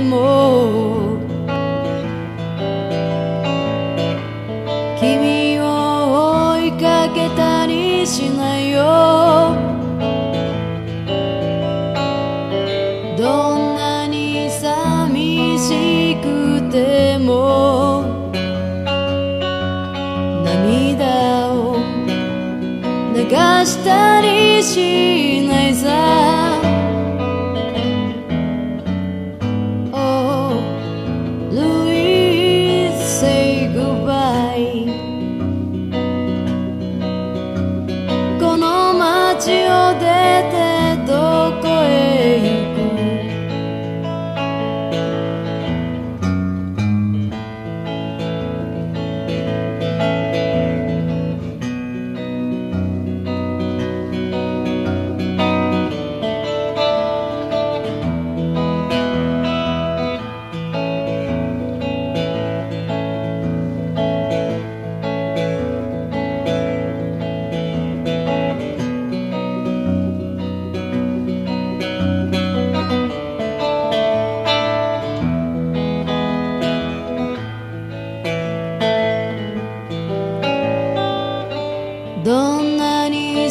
も。君を追いかけたりしないよ。どんなに寂しくても涙を流したりしないさ。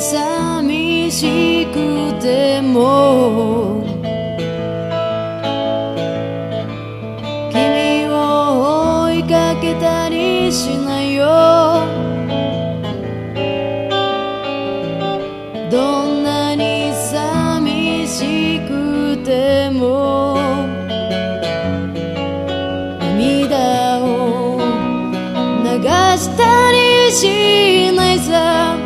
寂しくても。君を追いかけたりしないよ。どんなに寂しくても。涙を流したりしないさ。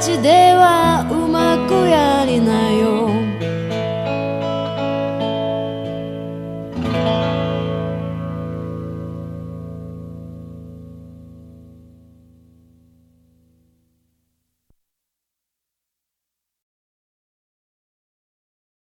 te deu a